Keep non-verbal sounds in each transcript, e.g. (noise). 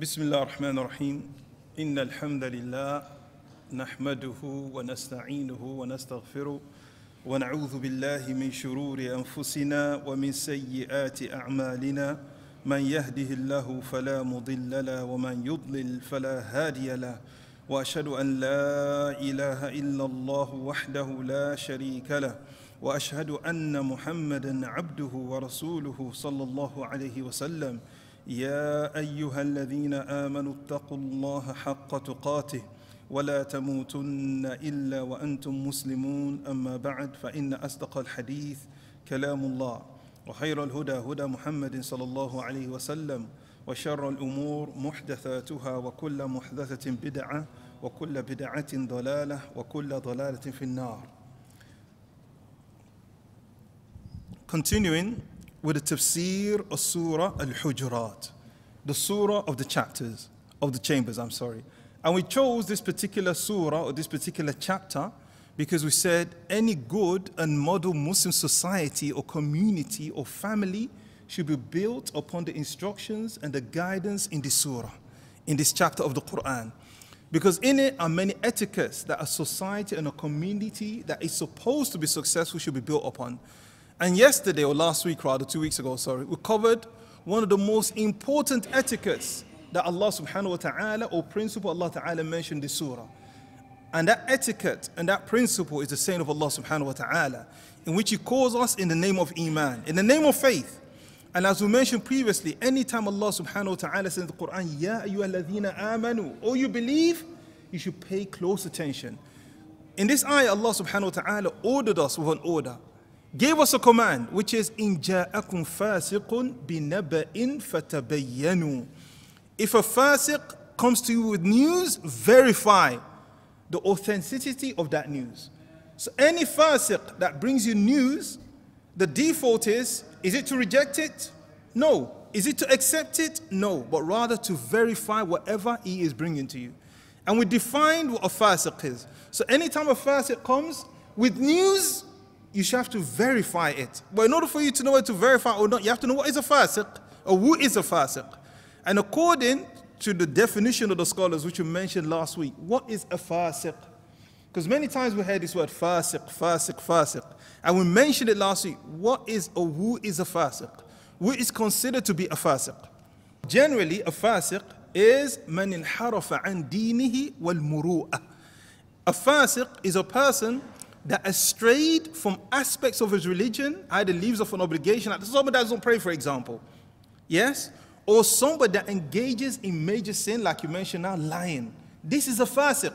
بسم الله الرحمن الرحيم إن الحمد لله نحمده ونستعينه ونستغفره ونعوذ بالله من شرور أنفسنا ومن سيئات أعمالنا من يهده الله فلا مضل له ومن يضلل فلا هادي له وأشهد أن لا إله إلا الله وحده لا شريك له وأشهد أن محمدا عبده ورسوله صلى الله عليه وسلم يا أيها الذين آمنوا اتقوا الله حق تقاته ولا تموتن إلا وأنتم مسلمون. أما بعد فإن أصدق الحديث كلام الله وخير الهدى هدى محمد صلى الله عليه وسلم وشر الأمور محدثاتها وكل محدثة بدعة وكل بدعة ضلالة وكل ضلالة في النار. Continuing with the tafsir of Surah Al-Hujurat, the surah of the chapters, of the chambers, I'm sorry. And we chose this particular surah or this particular chapter because we said any good and model Muslim society or community or family should be built upon the instructions and the guidance in this surah, in this chapter of the Quran. Because in it are many etiquettes that a society and a community that is supposed to be successful should be built upon. And yesterday, or last week rather, two weeks ago, sorry, we covered one of the most important etiquettes that Allah subhanahu wa ta'ala or principle Allah ta'ala mentioned the surah. And that etiquette and that principle is the saying of Allah subhanahu wa ta'ala, in which He calls us in the name of Iman, in the name of faith. And as we mentioned previously, anytime Allah subhanahu wa ta'ala says in the Quran, Ya ayyuhalladhina amanu, or you believe, you should pay close attention. In this ayah, Allah subhanahu wa ta'ala ordered us with an order gave us a command, which is ja'akum fasiqun binaba'in fatabayyanu. If a fasiq comes to you with news, verify the authenticity of that news. So any fasiq that brings you news, the default is, is it to reject it? No. Is it to accept it? No. But rather to verify whatever he is bringing to you. And we defined what a fasiq is. So anytime a fasiq comes with news, you should have to verify it. But in order for you to know whether to verify or not, you have to know what is a fasiq or who is a fasiq. And according to the definition of the scholars, which we mentioned last week, what is a fasiq? Because many times we heard this word fasiq, fasiq, fasiq. And we mentioned it last week. What is or who is a fasiq? Who is considered to be a fasiq? Generally, a fasiq is man inharafa an dinihi wal muru'ah. A fasiq is a person that strayed from aspects of his religion, either leaves off an obligation, like somebody that doesn't pray, for example. Yes? Or somebody that engages in major sin, like you mentioned now, lying. This is a fasiq.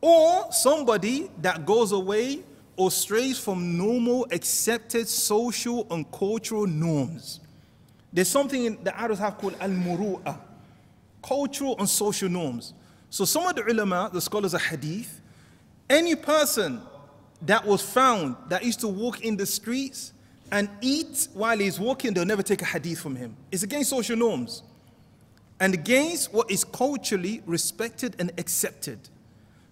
Or somebody that goes away or strays from normal, accepted social and cultural norms. There's something in the Arabs have called al muru'ah, cultural and social norms. So some of the ulama, the scholars of hadith, any person that was found that used to walk in the streets and eat while he's walking, they'll never take a hadith from him. It's against social norms and against what is culturally respected and accepted.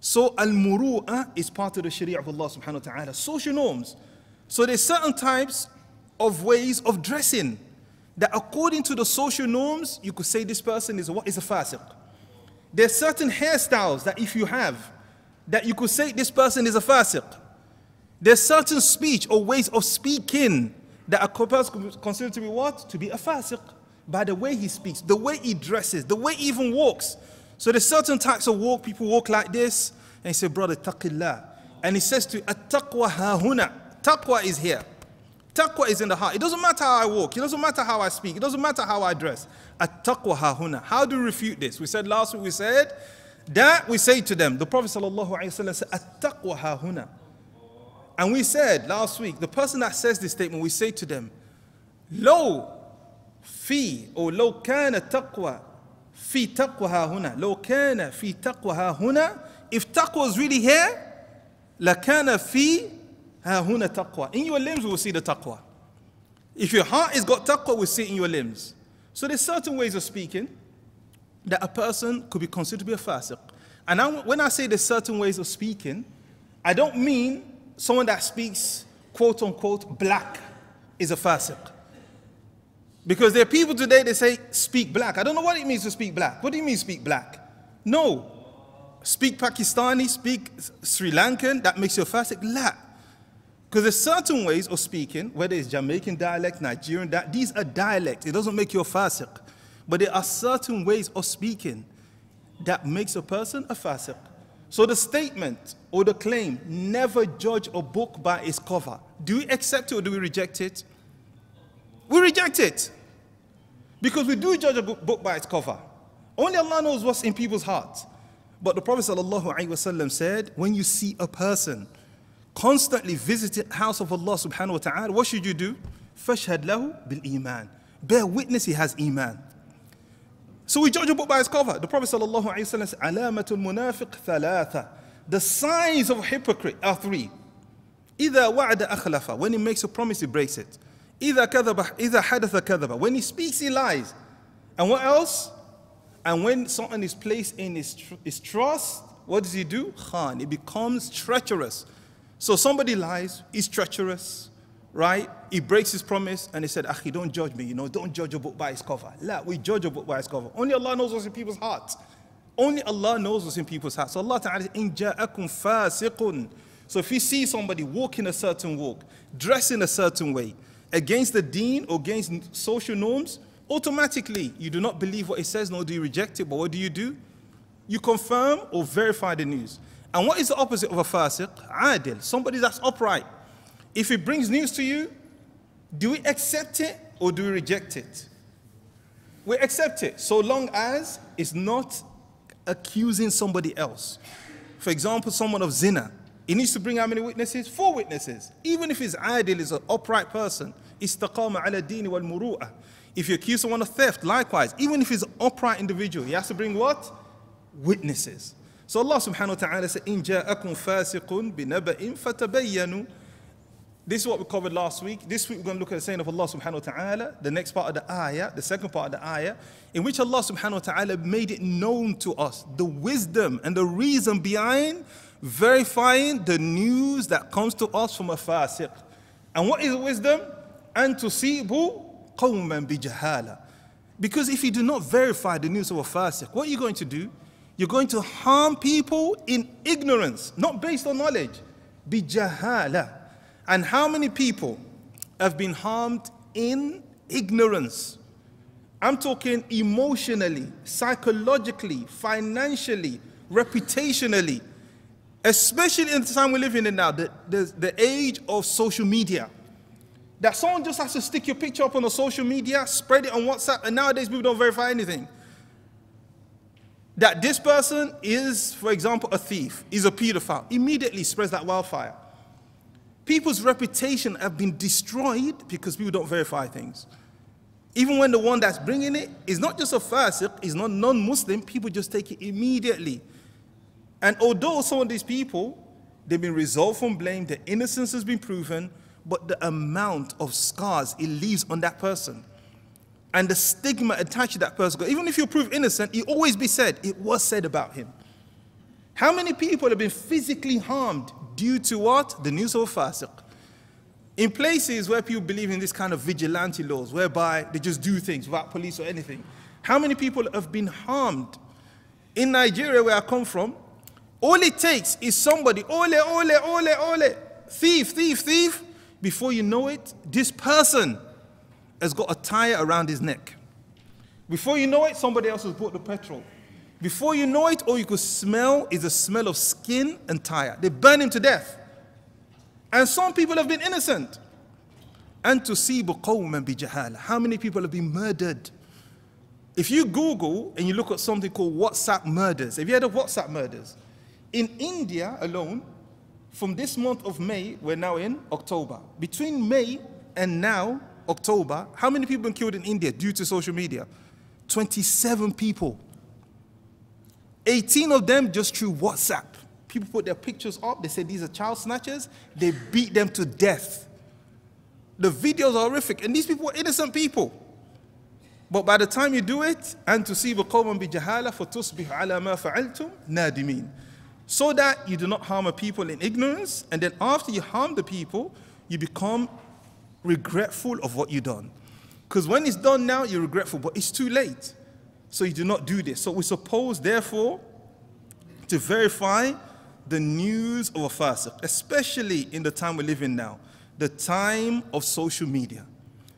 So al muru'ah is part of the sharia of Allah subhanahu wa ta'ala. Social norms. So there's certain types of ways of dressing that according to the social norms, you could say this person is what is a fasiq. There's certain hairstyles that if you have, that you could say this person is a fasiq. There's certain speech or ways of speaking that a person considered to be what? To be a fasiq. By the way he speaks, the way he dresses, the way he even walks. So there's certain types of walk, people walk like this, and he said, brother, taqillah. And he says to at-taqwa hahuna. Taqwa is here. Taqwa is in the heart. It doesn't matter how I walk. It doesn't matter how I speak. It doesn't matter how I dress. At-taqwa hahuna. How do we refute this? We said last week, we said, that we say to them, the Prophet ﷺ said, At-taqwa hahuna. And we said last week, the person that says this statement, we say to them, Lo fi or lo kana taqwa fi taqwa hahuna. Lo kana fi taqwa hahuna. If taqwa is really here, la kana fi hahuna taqwa. In your limbs we will see the taqwa. If your heart has got taqwa, we see it in your limbs. So there's certain ways of speaking that a person could be considered to be a fasiq. And I, when I say there's certain ways of speaking, I don't mean someone that speaks quote unquote black is a fasiq. Because there are people today that say, speak black. I don't know what it means to speak black. What do you mean, speak black? No. Speak Pakistani, speak Sri Lankan, that makes you a fasiq. La. Because there's certain ways of speaking, whether it's Jamaican dialect, Nigerian dialect, these are dialects. It doesn't make you a fasiq. But there are certain ways of speaking that makes a person a fasiq. So the statement or the claim, never judge a book by its cover. Do we accept it or do we reject it? We reject it. Because we do judge a book by its cover. Only Allah knows what's in people's hearts. But the Prophet ﷺ said, when you see a person constantly visiting house of Allah subhanahu wa ta'ala, what should you do? فَاشْهَدْ لَهُ بِالْإِيمَانِ Bear witness he has iman. So we judge a book by its cover. The Prophet ﷺ said, عَلَامَةُ الْمُنَافِقِ ثَلَاثَ The signs of a hypocrite are three. إِذَا وَعْدَ أَخْلَفَ When he makes a promise, he breaks it. إِذَا كَذَبَ إِذَا حَدَثَ كَذَبَ When he speaks, he lies. And what else? And when something is placed in his, tr his trust, what does he do? Khan. It becomes treacherous. So somebody lies, he's treacherous, right? He breaks his promise and he said, Akhi, don't judge me, you know, don't judge a book by its cover. La, we judge a book by its cover. Only Allah knows what's in people's hearts. Only Allah knows what's in people's hearts. So Allah Ta'ala in ja'akum fasiqun. So if you see somebody walking a certain walk, dressing a certain way, against the deen or against social norms, automatically you do not believe what it says, nor do you reject it. But what do you do? You confirm or verify the news. And what is the opposite of a fasiq? Adil, somebody that's upright. If it brings news to you, do we accept it or do we reject it? We accept it so long as it's not accusing somebody else. For example, someone of zina. He needs to bring how many witnesses? Four witnesses. Even if his adil is an upright person, istaqama ala dini wal muru'ah. If you accuse someone of theft, likewise, even if he's an upright individual, he has to bring what? Witnesses. So Allah subhanahu wa ta'ala said, إِن جَاءَكُمْ فَاسِقٌ بِنَبَإٍ فَتَبَيَّنُوا this is what we covered last week. This week we're going to look at the saying of Allah subhanahu wa ta'ala, the next part of the ayah, the second part of the ayah, in which Allah subhanahu wa ta'ala made it known to us the wisdom and the reason behind verifying the news that comes to us from a fasiq. And what is wisdom? And to see qawman bijahala. Because if you do not verify the news of a fasiq, what are you going to do? You're going to harm people in ignorance, not based on knowledge. Bijahala and how many people have been harmed in ignorance? I'm talking emotionally, psychologically, financially, reputationally, especially in the time we're living in now, the, the, the age of social media. That someone just has to stick your picture up on the social media, spread it on WhatsApp, and nowadays people don't verify anything. That this person is, for example, a thief, is a pedophile, immediately spreads that wildfire. People's reputation have been destroyed because people don't verify things. Even when the one that's bringing it is not just a fasiq, is not non-Muslim, people just take it immediately. And although some of these people, they've been resolved from blame, their innocence has been proven, but the amount of scars it leaves on that person and the stigma attached to that person. Even if you prove innocent, it always be said, it was said about him. How many people have been physically harmed due to what? The news of fasiq. In places where people believe in this kind of vigilante laws, whereby they just do things without police or anything, how many people have been harmed? In Nigeria, where I come from, all it takes is somebody, ole, ole, ole, ole, thief, thief, thief, before you know it, this person has got a tire around his neck. Before you know it, somebody else has bought the petrol. Before you know it, all you could smell is the smell of skin and tire. They burn him to death. And some people have been innocent. And to see qawman bi How many people have been murdered? If you Google and you look at something called WhatsApp murders, have you heard of WhatsApp murders? In India alone, from this month of May, we're now in October. Between May and now, October, how many people have been killed in India due to social media? 27 people. 18 of them just through WhatsApp. People put their pictures up. They said these are child snatchers. They beat them to death. The videos are horrific. And these people are innocent people. But by the time you do it, and to see qawman bi jahala fatusbih ala ma fa'altum nadimin. So that you do not harm a people in ignorance, and then after you harm the people, you become regretful of what you done. Because when it's done now, you're regretful, but it's too late. So you do not do this. So we suppose, therefore, to verify the news of a fasiq, especially in the time we live in now, the time of social media.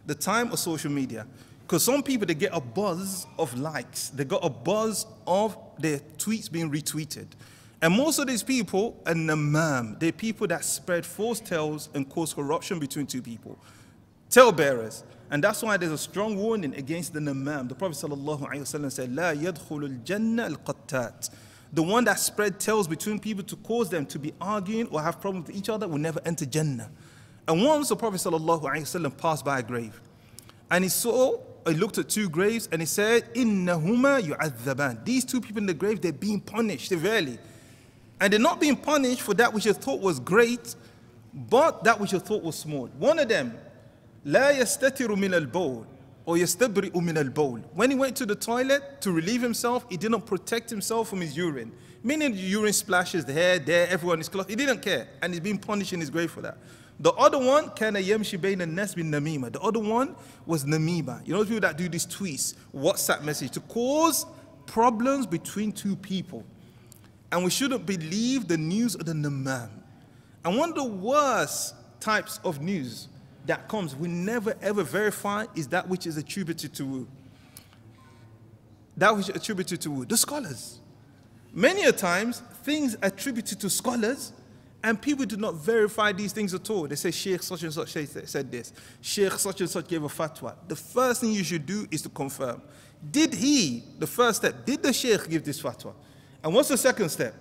The time of social media. Because some people, they get a buzz of likes. They got a buzz of their tweets being retweeted. And most of these people are namam. They're people that spread false tales and cause corruption between two people. Talebearers. And that's why there's a strong warning against the namam. The Prophet ﷺ said, La yadkhulul jannah al-qattat. The one that spread tales between people to cause them to be arguing or have problems with each other will never enter Jannah. And once the Prophet ﷺ passed by a grave, and he saw, he looked at two graves, and he said, "Innahuma yu'adhaban." These two people in the grave, they're being punished severely, and they're not being punished for that which they thought was great, but that which they thought was small. One of them, لا يستتر من البول or يستبرئ من البول. When he went to the toilet to relieve himself, he didn't protect himself from his urine. Meaning the urine splashes here, there, everyone is close. He didn't care, and he's being punished in his grave for that. The other one, kana yamshi bayna nas bin namima. The other one was namima. You know people that do these tweets, WhatsApp message to cause problems between two people. And we shouldn't believe the news of the namam. And one of the worst types of news that comes, we never ever verify, is that which is attributed to who? That which is attributed to? The scholars. Many a times, things attributed to scholars, and people do not verify these things at all. They say, Sheikh such and such said this, Sheikh such and such gave a fatwa. The first thing you should do is to confirm. Did he, the first step, did the Sheikh give this fatwa? And what's the second step?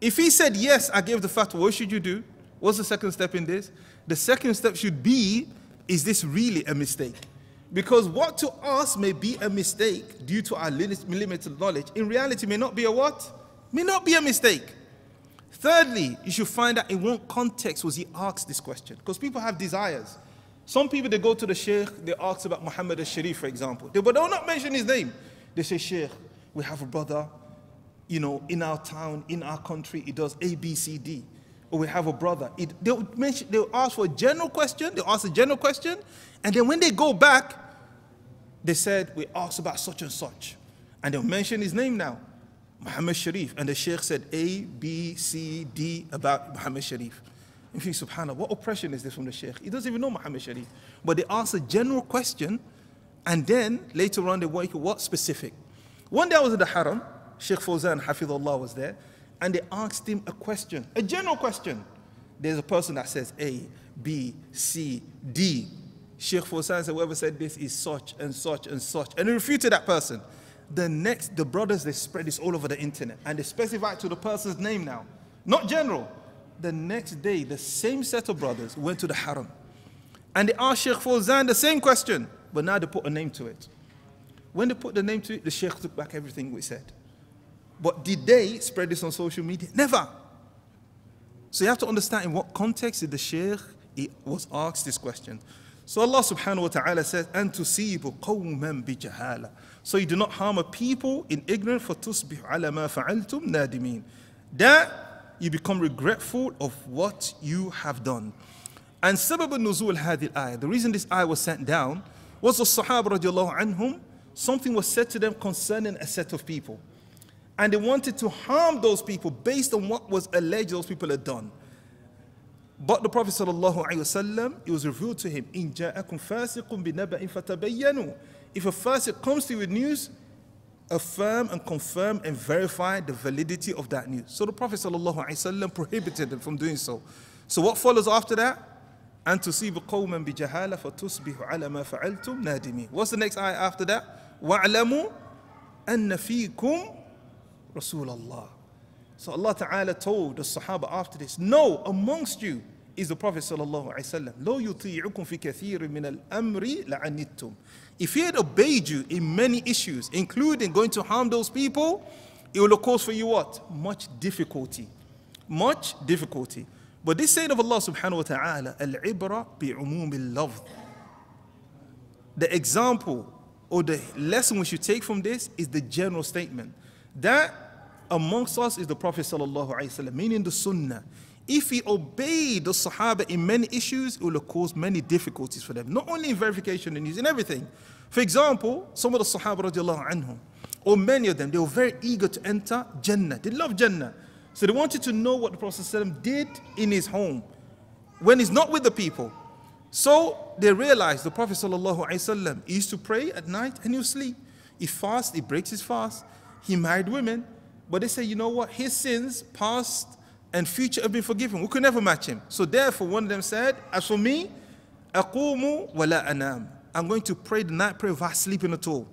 If he said, Yes, I gave the fatwa, what should you do? What's the second step in this? The second step should be, Is this really a mistake? Because what to us may be a mistake due to our limited knowledge, in reality may not be a what? May not be a mistake. Thirdly, you should find out in what context was he asked this question. Because people have desires. Some people, they go to the sheikh, they ask about Muhammad al-Sharif, for example. They, but they will not mention his name. They say, Sheikh, we have a brother, you know, in our town, in our country, he does A, B, C, D. We have a brother. It, they'll, mention, they'll ask for a general question, they'll ask a general question, and then when they go back, they said, we asked about such and such. And they'll mention his name now, Muhammad Sharif. And the sheikh said A, B, C, D about Muhammad Sharif. And you subhanAllah, what oppression is this from the sheikh? He doesn't even know Muhammad Sharif. But they ask a general question, and then later on they want what specific. One day I was at the haram, Sheikh Fawzan Hafidullah was there, and they asked him a question, a general question. There's a person that says A, B, C, D. Sheikh Fawzan said, whoever said this is such and such and such. And he refuted that person. The next, the brothers, they spread this all over the internet and they specify to the person's name now, not general. The next day, the same set of brothers went to the haram and they asked Sheikh Fawzan the same question, but now they put a name to it. When they put the name to it, the Sheikh took back everything we said. But did they spread this on social media? Never. So you have to understand in what context did the Sheikh was asked this question. So Allah subhanahu wa ta'ala says, and to tusibu qawman bijahala. So you do not harm a people in ignorance for tusbih ala ma fa'altum nadimin. That you become regretful of what you have done. And sabab nuzul hadhi ayah, the reason this ayah was sent down was the Sahaba radiallahu anhum, something was said to them concerning a set of people And they wanted to harm those people based on what was alleged those people had done. But the Prophet ﷺ, it was revealed to him, إِن جَاءَكُمْ فَاسِقٌ بِنَبَإٍ فَتَبَيَّنُوا If a fasiq comes to you with news, affirm and confirm and verify the validity of that news. So the Prophet ﷺ prohibited them from doing so. So what follows after that? أن تصيب قوما بجهالة فتصبح على ما فعلتم نادمين. What's the next ayah after that? وَاعْلَمُوا أَنَّ فِيكُمْ رسول الله. So Allah Ta'ala told the Sahaba after this, No, amongst you is the Prophet Sallallahu Alaihi Wasallam. لو يطيعكم في كثير من الأمر لعنتم. If he had obeyed you in many issues, including going to harm those people, it will cause for you what? Much difficulty. Much difficulty. But this saying of Allah subhanahu wa ta'ala, al-ibra bi-umum al-lafz. The example or the lesson we should take from this is the general statement. That amongst us is the Prophet sallallahu alaihi meaning the Sunnah. if he obeyed the Sahaba in many issues, it will cause many difficulties for them. Not only in verification and news, in everything. For example, some of the Sahaba radiallahu anhum, or many of them, they were very eager to enter Jannah. They loved Jannah. So they wanted to know what the Prophet did in his home when he's not with the people. So they realized the Prophet ﷺ used to pray at night and he would sleep. He fasts, he breaks his fast. He married women. But they say, you know what? His sins, past and future, have been forgiven. We could never match him. So therefore, one of them said, As for me, أقوم ولا أنام. I'm going to pray the night prayer without sleeping at all.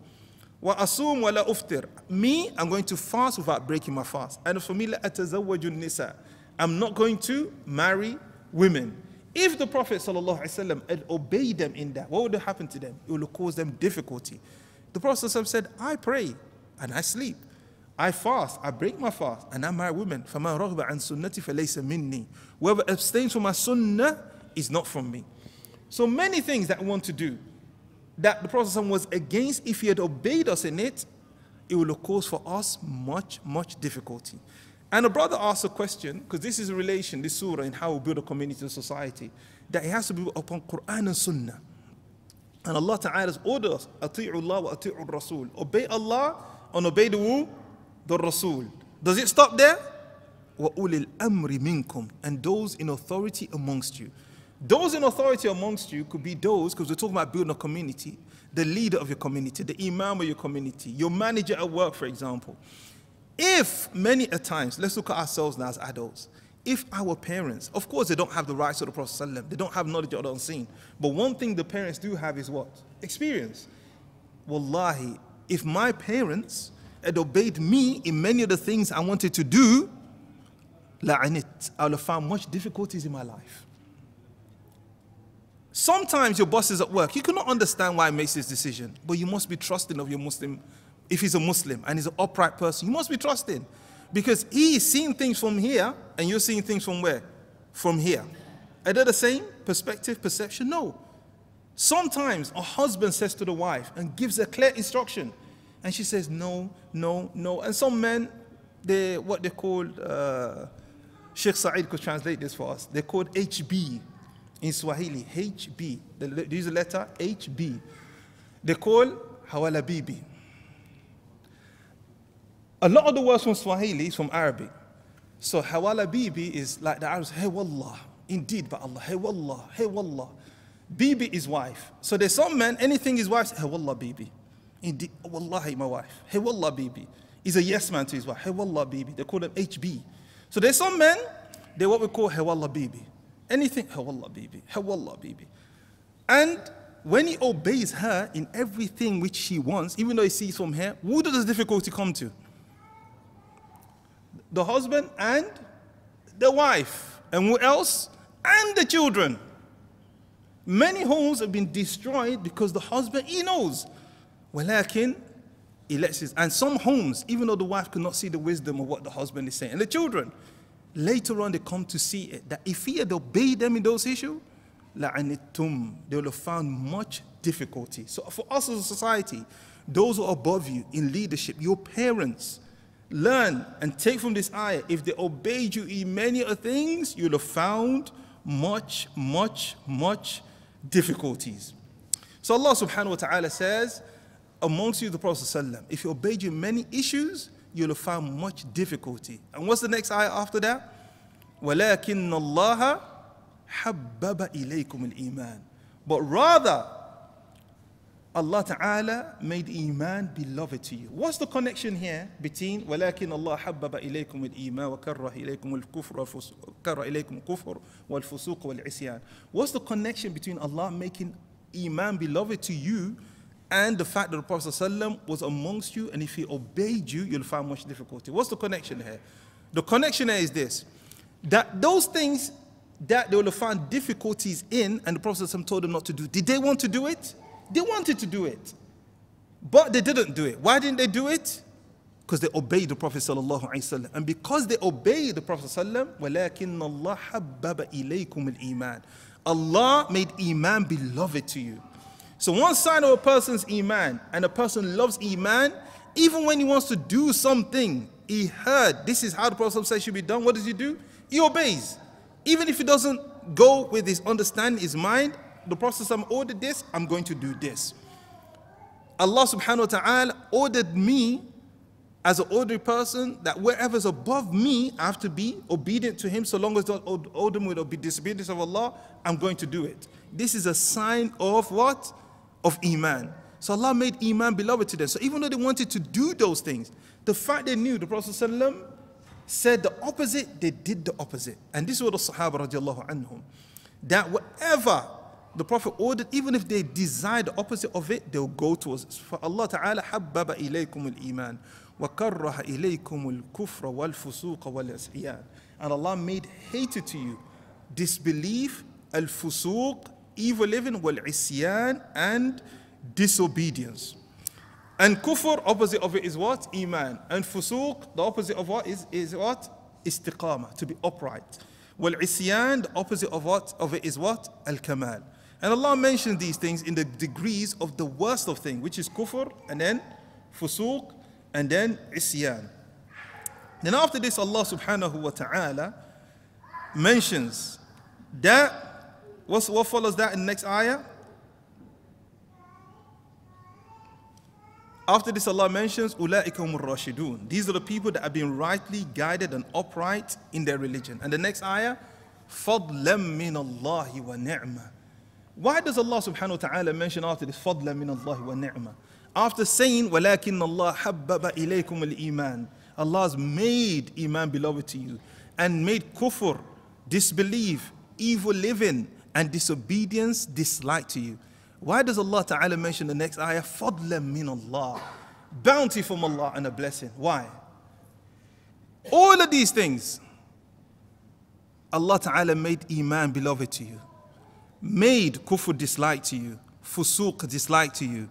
وأصوم ولا أفطر. Me, I'm going to fast without breaking my fast. And for me, لا أتزوج النساء. I'm not going to marry women. If the Prophet ﷺ had obeyed them in that, what would have happened to them? It would have caused them difficulty. The Prophet ﷺ said, I pray and I sleep. I fast, I break my fast, and I marry women. فَمَا رَغْبَ عَنْ سُنَّتِ فَلَيْسَ مِنِّي Whoever abstains from my sunnah is not from me. So many things that we want to do that the Prophet was against, if he had obeyed us in it, it would have caused for us much, much difficulty. And a brother asked a question, because this is a relation, this surah, in how we build a community and society, that it has to be upon Quran and Sunnah. And Allah Ta'ala has ordered us, Ati'u Allah wa ati'u Rasul. Obey Allah and obey the who? the Rasul. Does it stop there? وَأُولِي الْأَمْرِ مِنْكُمْ And those in authority amongst you. Those in authority amongst you could be those, because we're talking about building a community, the leader of your community, the imam of your community, your manager at work, for example. If many a times, let's look at ourselves now as adults, if our parents, of course, they don't have the rights of the Prophet, they don't have knowledge of the unseen, but one thing the parents do have is what? Experience. Wallahi, if my parents had obeyed me in many of the things I wanted to do, la'anit, I would have found much difficulties in my life. Sometimes your boss is at work. You cannot understand why he makes this decision, but you must be trusting of your Muslim. If he's a Muslim and he's an upright person, you must be trusting. Because he is seeing things from here and you're seeing things from where? From here. Are they the same perspective, perception? No. Sometimes a husband says to the wife and gives a clear instruction. And she says, no, no, no. And some men, they what they call, uh, Sheikh Sa'id could translate this for us. They're called HB in Swahili. HB. They use the letter HB. They call Hawala Bibi. A lot of the words from Swahili is from Arabic. So Hawala Bibi is like the Arabs, hey wallah, indeed by Allah, hey wallah, hey wallah. Bibi is wife. So there's some men, anything his wife, hey wallah Bibi. Indeed, oh, wallahi, my wife. Hey, wallah, baby. He's a yes man to his wife. Hey, wallah, baby. They call him HB. So there's some men, they're what we call hey, wallah, baby. Anything, hey, wallah, baby. Hey, wallah, baby. And when he obeys her in everything which she wants, even though he sees from her, who does difficulty come to? The husband and the wife. And who else? And the children. Many homes have been destroyed because the husband, he knows ولكن he lets his, and some homes, even though the wife could not see the wisdom of what the husband is saying, and the children, later on they come to see it, that if he had obeyed them in those issues, لَعَنِتُمْ They would have found much difficulty. So for us as a society, those who are above you in leadership, your parents, learn and take from this ayah. If they obeyed you in many other things, you'll have found much, much, much difficulties. So Allah subhanahu wa ta'ala says, amongst you the Prophet ﷺ, if he obeyed you in many issues, you'll have found much difficulty. And what's the next ayah after that? وَلَكِنَّ اللَّهَ حَبَّبَ إِلَيْكُمُ الْإِيمَانِ But rather, Allah Ta'ala made Iman beloved to you. What's the connection here between ولكن الله حبب إليكم الإيمان وكره إليكم الكفر وكره إليكم الكفر والفسوق والعصيان What's the connection between Allah making Iman beloved to you and the fact that the Prophet ﷺ was amongst you, and if he obeyed you, you'll find much difficulty. What's the connection here? The connection here is this that those things that they will have found difficulties in, and the Prophet ﷺ told them not to do, did they want to do it? They wanted to do it, but they didn't do it. Why didn't they do it? Because they obeyed the Prophet sallallahu and because they obeyed the Prophet sallallahu al-Iman. Allah made iman beloved to you. So one sign of a person's iman, and a person loves iman, even when he wants to do something, he heard this is how the Prophet said should be done. What does he do? He obeys, even if he doesn't go with his understanding, his mind the Prophet ordered this, I'm going to do this. Allah subhanahu wa ta'ala ordered me as an ordinary person that wherever's above me, I have to be obedient to him so long as don't order me with disobedience of Allah, I'm going to do it. This is a sign of what? Of Iman. So Allah made Iman beloved to them. So even though they wanted to do those things, the fact they knew the Prophet said the opposite, they did the opposite. And this is what the Sahaba radiallahu anhum, that whatever the Prophet ordered, even if they desire the opposite of it, they'll go towards it. For Allah Ta'ala حبب إليكم الإيمان وكره إليكم الكفر والفسوق والعصيان. And Allah made hated to you disbelief, al-fusuq, evil living, wal-isyan, and disobedience. And kufr, opposite of it is what? Iman. And fusuq, the opposite of what is, is what? Istiqamah, to be upright. Well, isyan, the opposite of what? Of it is what? Al-kamal. And Allah mentions these things in the degrees of the worst of things, which is kufr, and then fusuq, and then isyan. Then after this, Allah subhanahu wa ta'ala mentions that, what's, what follows that in the next ayah? After this, Allah mentions, ulaikum Rashidun. These are the people that have been rightly guided and upright in their religion. And the next ayah, Fadlam min Allahi wa ni'mah. why does Allah subhanahu wa ta'ala mention after this fadla min Allah wa ni'mah? After saying, وَلَكِنَّ اللَّهَ حَبَّبَ إِلَيْكُمُ الْإِيمَانِ Allah has made Iman beloved to you and made kufr, disbelief, evil living, and disobedience disliked to you. Why does Allah Ta'ala mention the next ayah? فَضْلًا min Allah. Bounty from Allah and a blessing. Why? All of these things, Allah Ta'ala made Iman beloved to you made kufr dislike to you, fusuq dislike to you,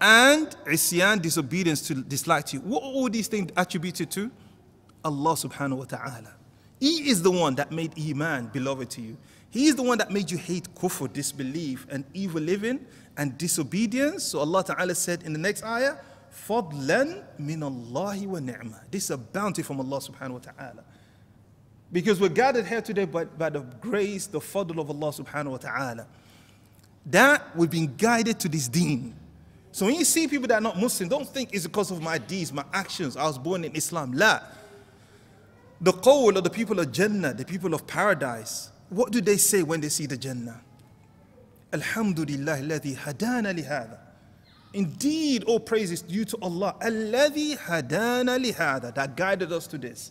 and isyan disobedience to dislike to you. What are all these things attributed to? Allah subhanahu wa ta'ala. He is the one that made iman beloved to you. He is the one that made you hate kufr, disbelief, and evil living and disobedience. So Allah Ta'ala said in the next ayah, فَضْلًا مِنَ اللَّهِ وَنِعْمَةً This is a bounty from Allah subhanahu wa ta'ala. Because we're gathered here today by, by the grace, the fadl of Allah subhanahu wa ta'ala. That we've been guided to this deen. So when you see people that are not Muslim, don't think it's because of my deeds, my actions. I was born in Islam. La. The qawl of the people of Jannah, the people of paradise, what do they say when they see the Jannah? Alhamdulillah alladhi hadana lihada. Indeed, all praise is due to Allah. Alladhi hadana lihada. That guided us to this.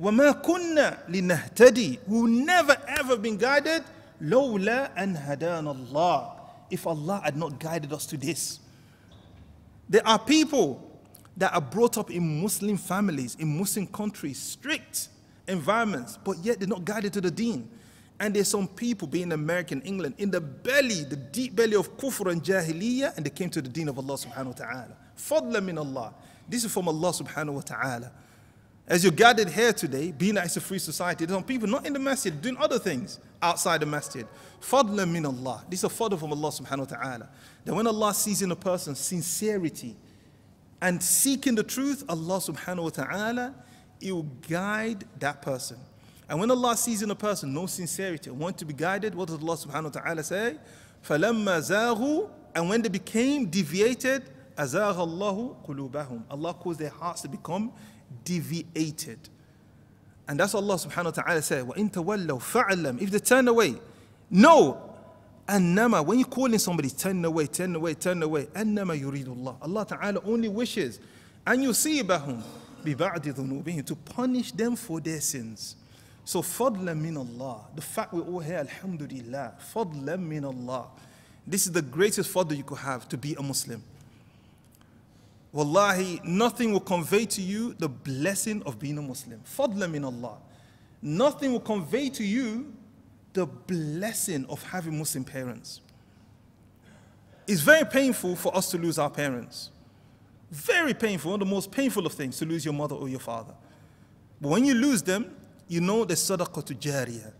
وَمَا كُنَّا لِنَهْتَدِي We will never ever been guided لَوْلَا أَنْ هَدَانَ اللَّهِ If Allah had not guided us to this. There are people that are brought up in Muslim families, in Muslim countries, strict environments, but yet they're not guided to the deen. And there's some people, being American, England, in the belly, the deep belly of kufr and jahiliyyah, and they came to the deen of Allah subhanahu wa ta'ala. Fadla min Allah. This is from Allah subhanahu wa ta'ala. As you're gathered here today, being that it's a free society, there's some people not in the masjid doing other things outside the masjid. Fadla min Allah. This is a fadl from Allah subhanahu wa ta'ala. That when Allah sees in a person sincerity and seeking the truth, Allah subhanahu wa ta'ala, He will guide that person. And when Allah sees in a person no sincerity and want to be guided, what does Allah subhanahu wa ta'ala say? فَلَمَّا زَاغُوا And when they became deviated, أَزَاغَ اللَّهُ قُلُوبَهُمْ Allah caused their hearts to become deviated. And that's what Allah subhanahu wa ta'ala said, وَإِن تَوَلَّوْا فَعْلَمْ If they turn away, no. أنما when you calling somebody turn away, turn away, turn away, أنما يريد الله. Allah Ta'ala only wishes and يصيبهم ببعد ذنوبهم to punish them for their sins. So فضلا من Allah. The fact we're all here, Alhamdulillah, فضلا من Allah. This is the greatest fadl you could have to be a Muslim. Wallahi, nothing will convey to you the blessing of being a Muslim. Fadla min Allah. Nothing will convey to you the blessing of having Muslim parents. It's very painful for us to lose our parents. Very painful, one of the most painful of things to lose your mother or your father. But when you lose them, you know the sadaqah to jariyah.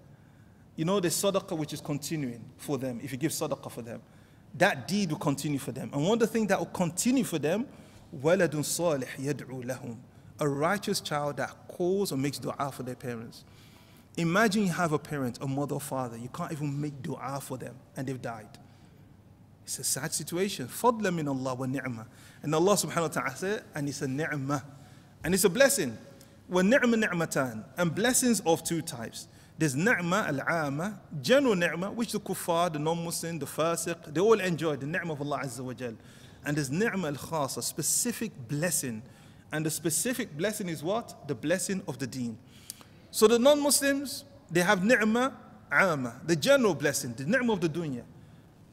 You know the sadaqah which is continuing for them, if you give sadaqah for them. That deed will continue for them. And one of the things that will continue for them waladun salih. A righteous child that calls or makes dua for their parents. Imagine you have a parent, a mother or father, you can't even make dua for them and they've died. It's a sad situation. Fadla min Allah wa. And Allah subhanahu wa ta'ala said, and it's a ni'mah. And it's a blessing. Wa ni'mah ni'matan. And blessings of two types. There's ni'mah al-'amma, general ni'mah, which the kuffar, the non-Muslim, the fasiq, they all enjoy the ni'mah of Allah azza wa jalla. And there's ni'mah al-khasa, specific blessing. And the specific blessing is what? The blessing of the deen. So the non-Muslims, they have ni'mah ama, the general blessing, the ni'mah of the dunya.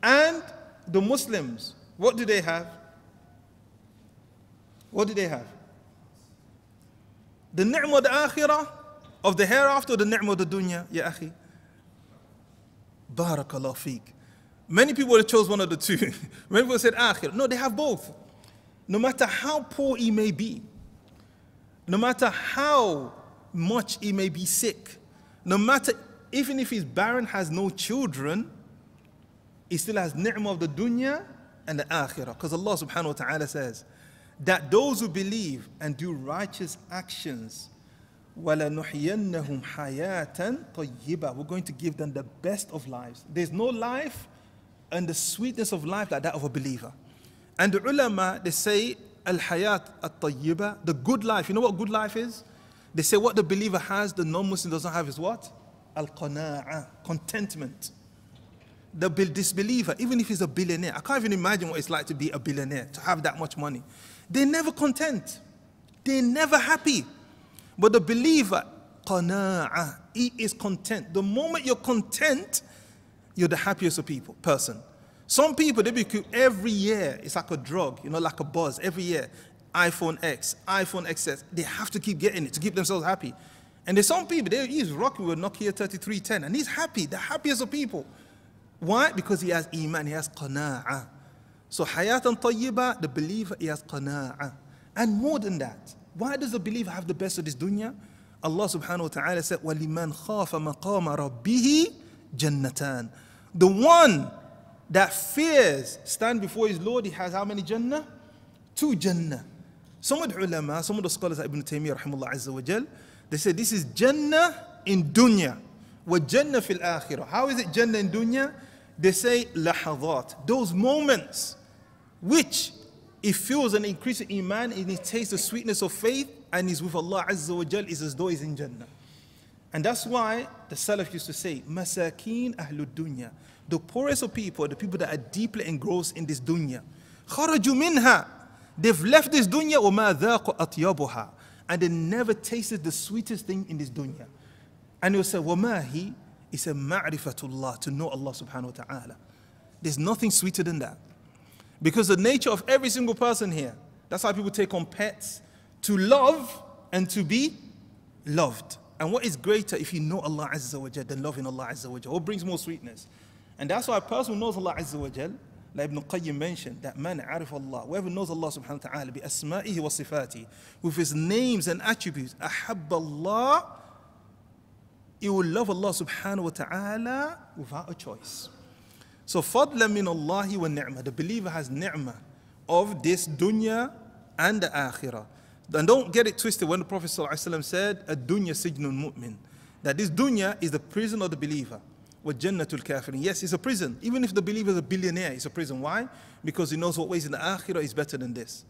And the Muslims, what do they have? What do they have? The ni'mah of the akhirah, of the hereafter, the ni'mah of the dunya, ya akhi. Barakallah fiqh. Many people have chose one of the two. (laughs) Many people said akhir. No, they have both. No matter how poor he may be, no matter how much he may be sick, no matter, even if he's barren, has no children, he still has ni'mah of the dunya and the akhirah. Because Allah subhanahu wa ta'ala says that those who believe and do righteous actions, وَلَنُحْيَنَّهُمْ حَيَاةً طَيِّبًا We're going to give them the best of lives. There's no life and the sweetness of life like that of a believer. And the ulama, they say, al-hayat at-tayyiba, the good life. You know what good life is? They say what the believer has, the non-Muslim doesn't have is what? Al-qana'a, contentment. The disbeliever, even if he's a billionaire, I can't even imagine what it's like to be a billionaire, to have that much money. They're never content. They're never happy. But the believer, qana'a, he is content. The moment you're content, you're the happiest of people, person. Some people, they become every year, it's like a drug, you know, like a buzz. Every year, iPhone X, iPhone XS. They have to keep getting it to keep themselves happy. And there's some people, they, he's rocking with Nokia 3310 and he's happy, the happiest of people. Why? Because he has iman, he has qana'ah. So hayatan tayyiba, the believer, he has qana'ah. And more than that, why does the believer have the best of this dunya? Allah subhanahu wa ta'ala said, وَلِمَنْ خَافَ مَقَامَ رَبِّهِ جَنَّتَانِ the one that fears stand before his Lord, he has how many Jannah? Two Jannah. Some of the ulama, some of the scholars like Ibn Taymiyyah azza wa jal, they say this is Jannah in dunya. Wa Jannah fil akhirah. How is it Jannah in dunya? They say lahadat. Those moments which he feels an increase in iman and he tastes the sweetness of faith and he's with Allah azza wa jal is as though he's in Jannah. And that's why the Salaf used to say, Masakin ahlud dunya. The poorest of people, the people that are deeply engrossed in this dunya. Kharaju minha. They've left this dunya وَمَا ذَاقُ أَطْيَبُهَا And they never tasted the sweetest thing in this dunya. And he will say, وَمَا هِي He said, مَعْرِفَةُ To know Allah subhanahu wa ta'ala. There's nothing sweeter than that. Because the nature of every single person here, that's why people take on pets, to love and to be loved. And what is greater if you know Allah Azza wa Jal than loving Allah Azza wa Jal? What brings more sweetness? And that's why a person who knows Allah Azza wa Jal, like Ibn Qayyim mentioned, that man arif Allah, whoever knows Allah subhanahu wa ta'ala, bi asma'ihi wa sifati, with his names and attributes, ahab Allah, he will love Allah subhanahu wa ta'ala without a choice. So fadla min Allahi wa ni'mah. The believer has ni'mah of this dunya and the akhirah. And don't get it twisted when the Prophet ﷺ said, a dunya sijnun mu'min. That this dunya is the prison of the believer. وَجَنَّةُ الْكَافِرِينَ Yes, it's a prison. Even if the believer is a billionaire, it's a prison. Why? Because he knows what ways in the akhirah is better than this.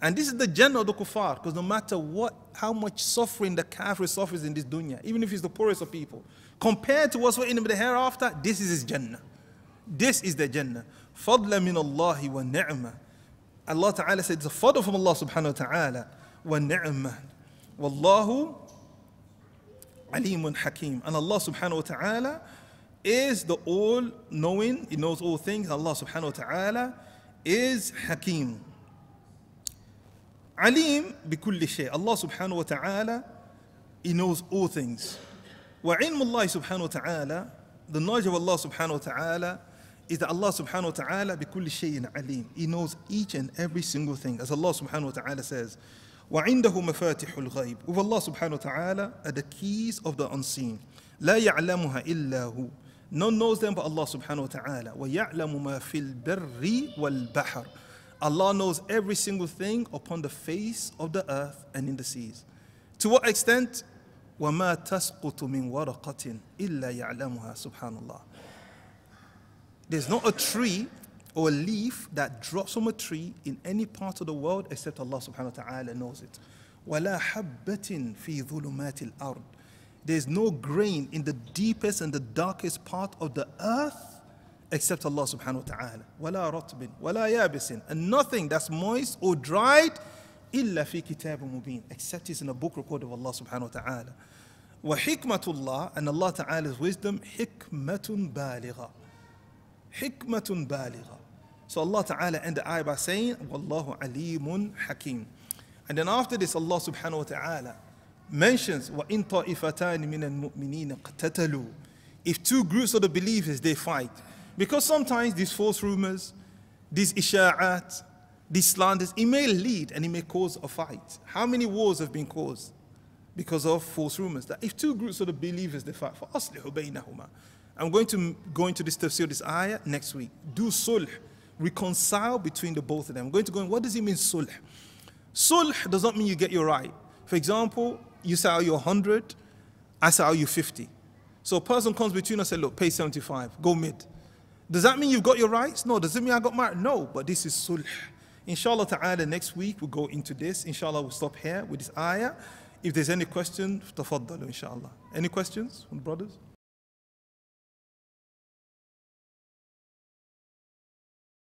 And this is the Jannah of the kuffar, because no matter what, how much suffering the kafir suffers in this dunya, even if he's the poorest of people, compared to what's waiting in the hereafter, this is his Jannah. This is the Jannah. فَضْلًا مِنَ اللَّهِ وَالنِّعْمَةِ Allah Ta'ala said, it's a fadl from Allah Subhanahu wa Ta'ala. وَالنِّعْمَةِ وَاللَّهُ عَلِيمٌ حَكِيمٌ Allah Subhanahu wa Ta'ala is the all knowing, He knows all things. Allah subhanahu wa ta'ala is. Alim bikulli shay. Allah subhanahu wa ta'ala, He knows all things. Allah subhanahu wa ta'ala, the knowledge of Allah wa ta'ala is that Allah subhanahu wa ta'ala bikulli shay'in alim. He knows each and every single thing. As Allah subhanahu wa ta'ala says, وعنده مفاتح الغيب. Subhanahu wa ta'ala are the keys of the unseen. لا يعلمها إلا هو. None knows them but Allah wa ta'ala. وَيَعْلَمُ مَا فِي الْبَرِّ وَالْبَحْرِ Allah knows every single thing upon the face of the earth and in the seas. To what extent? وَمَا تَسْقُطُ مِنْ وَرَقَةٍ إِلَّا يَعْلَمُهَا Subhanallah. There's not a tree or a leaf that drops from a tree in any part of the world except Allah subhanahu wa ta'ala knows it. وَلَا حَبَّةٍ فِي ظُلُمَاتِ الْأَرْضِ There's no grain in the deepest and the darkest part of the earth except Allah subhanahu wa ta'ala. وَلَا رَطْبٍ وَلَا يَابِسٍ And nothing that's moist or dried إلا في كتاب مبين except it's in a book recorded of Allah subhanahu wa ta'ala وحكمة الله and Allah ta'ala's wisdom حكمة بالغة حكمة بالغة so Allah ta'ala end the ayah by saying والله عليم حكيم and then after this Allah subhanahu wa ta'ala mentions وإن طائفتان من المؤمنين اقتتلوا if two groups of the believers they fight because sometimes these false rumors these isha'at these slanders, it may lead and it may cause a fight. How many wars have been caused because of false rumors? That if two groups of the believers they fight for aslihu baynahuma. I'm going to go into this tafsir, this ayah next week. Do sulh, reconcile between the both of them. I'm going to go in, what does it mean sulh? Sulh does not mean you get your right. For example, you say, are you 100? I say, are you 50? So a person comes between us and say, look, pay 75, go mid. Does that mean you've got your rights? No. Does it mean I got married? No, but this is sulh. Inshallah ta'ala, next week we'll go into this. Inshallah, we'll stop here with this ayah. If there's any question, tafaddalu, inshallah. Any questions from brothers?